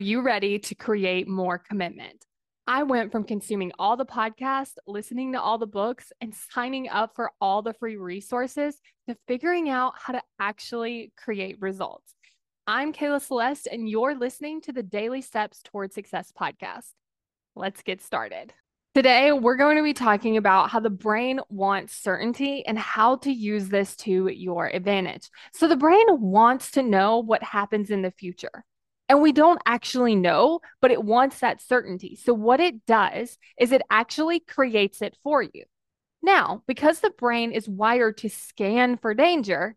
you ready to create more commitment? I went from consuming all the podcasts, listening to all the books, and signing up for all the free resources to figuring out how to actually create results. I'm Kayla Celeste, and you're listening to the Daily Steps Toward Success podcast. Let's get started. Today, we're going to be talking about how the brain wants certainty and how to use this to your advantage. So, the brain wants to know what happens in the future. And we don't actually know, but it wants that certainty. So, what it does is it actually creates it for you. Now, because the brain is wired to scan for danger,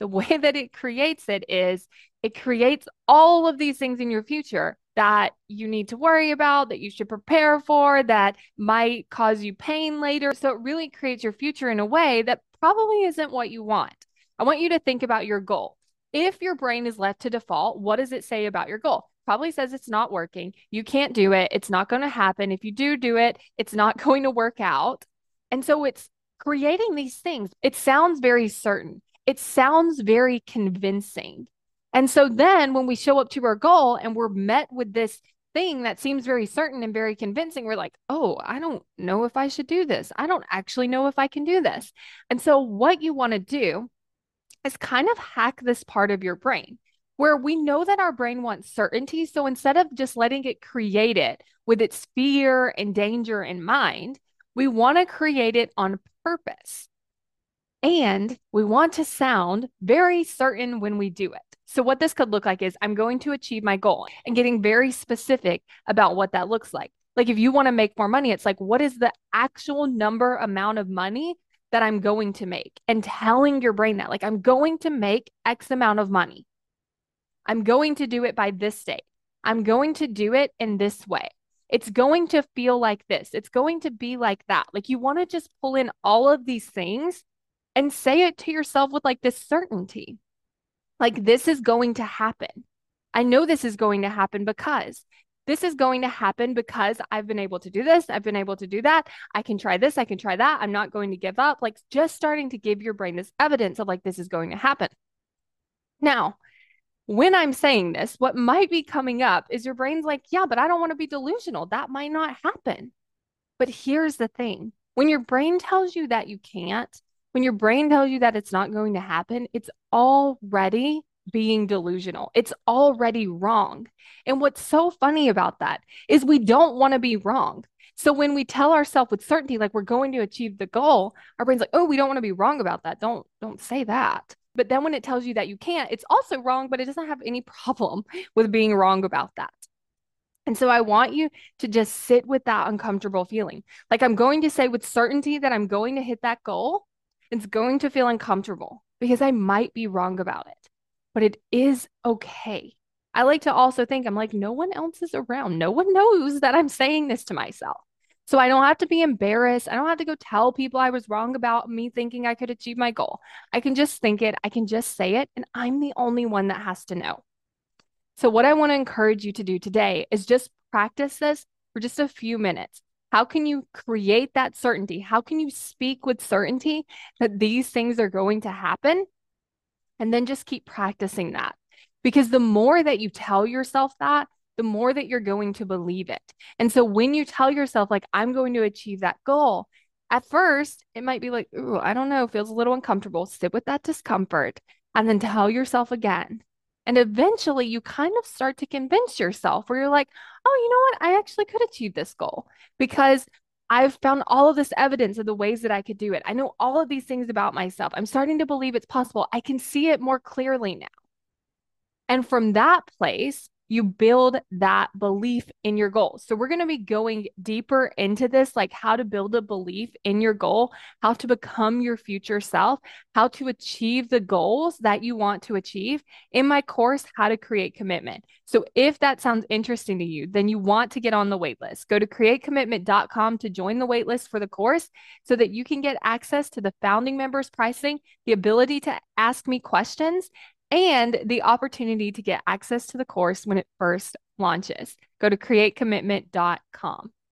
the way that it creates it is it creates all of these things in your future that you need to worry about, that you should prepare for, that might cause you pain later. So, it really creates your future in a way that probably isn't what you want. I want you to think about your goal if your brain is left to default, what does it say about your goal? Probably says it's not working. You can't do it. It's not going to happen. If you do do it, it's not going to work out. And so it's creating these things. It sounds very certain, it sounds very convincing. And so then when we show up to our goal and we're met with this thing that seems very certain and very convincing, we're like, oh, I don't know if I should do this. I don't actually know if I can do this. And so, what you want to do is kind of hack this part of your brain where we know that our brain wants certainty. So instead of just letting it create it with its fear and danger in mind, we want to create it on purpose. And we want to sound very certain when we do it. So, what this could look like is I'm going to achieve my goal and getting very specific about what that looks like. Like, if you want to make more money, it's like, what is the actual number amount of money that I'm going to make and telling your brain that, like, I'm going to make X amount of money. I'm going to do it by this date. I'm going to do it in this way. It's going to feel like this. It's going to be like that. Like, you want to just pull in all of these things and say it to yourself with like this certainty. Like, this is going to happen. I know this is going to happen because this is going to happen because I've been able to do this. I've been able to do that. I can try this. I can try that. I'm not going to give up. Like just starting to give your brain this evidence of like, this is going to happen. Now, when I'm saying this, what might be coming up is your brain's like, yeah, but I don't want to be delusional. That might not happen. But here's the thing when your brain tells you that you can't, when your brain tells you that it's not going to happen, it's already being delusional. It's already wrong. And what's so funny about that is we don't want to be wrong. So when we tell ourselves with certainty like we're going to achieve the goal, our brain's like, "Oh, we don't want to be wrong about that. Don't don't say that." But then when it tells you that you can't, it's also wrong, but it doesn't have any problem with being wrong about that. And so I want you to just sit with that uncomfortable feeling. Like I'm going to say with certainty that I'm going to hit that goal. It's going to feel uncomfortable because I might be wrong about it but it is okay. I like to also think I'm like, no one else is around. No one knows that I'm saying this to myself. So I don't have to be embarrassed. I don't have to go tell people I was wrong about me thinking I could achieve my goal. I can just think it, I can just say it, and I'm the only one that has to know. So, what I want to encourage you to do today is just practice this for just a few minutes. How can you create that certainty? How can you speak with certainty that these things are going to happen and then just keep practicing that. Because the more that you tell yourself that, the more that you're going to believe it. And so when you tell yourself, like, I'm going to achieve that goal, at first it might be like, Ooh, I don't know, feels a little uncomfortable. Sit with that discomfort and then tell yourself again. And eventually you kind of start to convince yourself where you're like, oh, you know what? I actually could achieve this goal because I've found all of this evidence of the ways that I could do it. I know all of these things about myself. I'm starting to believe it's possible. I can see it more clearly now. And from that place, you build that belief in your goal. So, we're going to be going deeper into this like how to build a belief in your goal, how to become your future self, how to achieve the goals that you want to achieve in my course, How to Create Commitment. So, if that sounds interesting to you, then you want to get on the waitlist. Go to createcommitment.com to join the waitlist for the course so that you can get access to the founding members pricing, the ability to ask me questions, and the opportunity to get access to the course when it first launches. Go to createcommitment.com.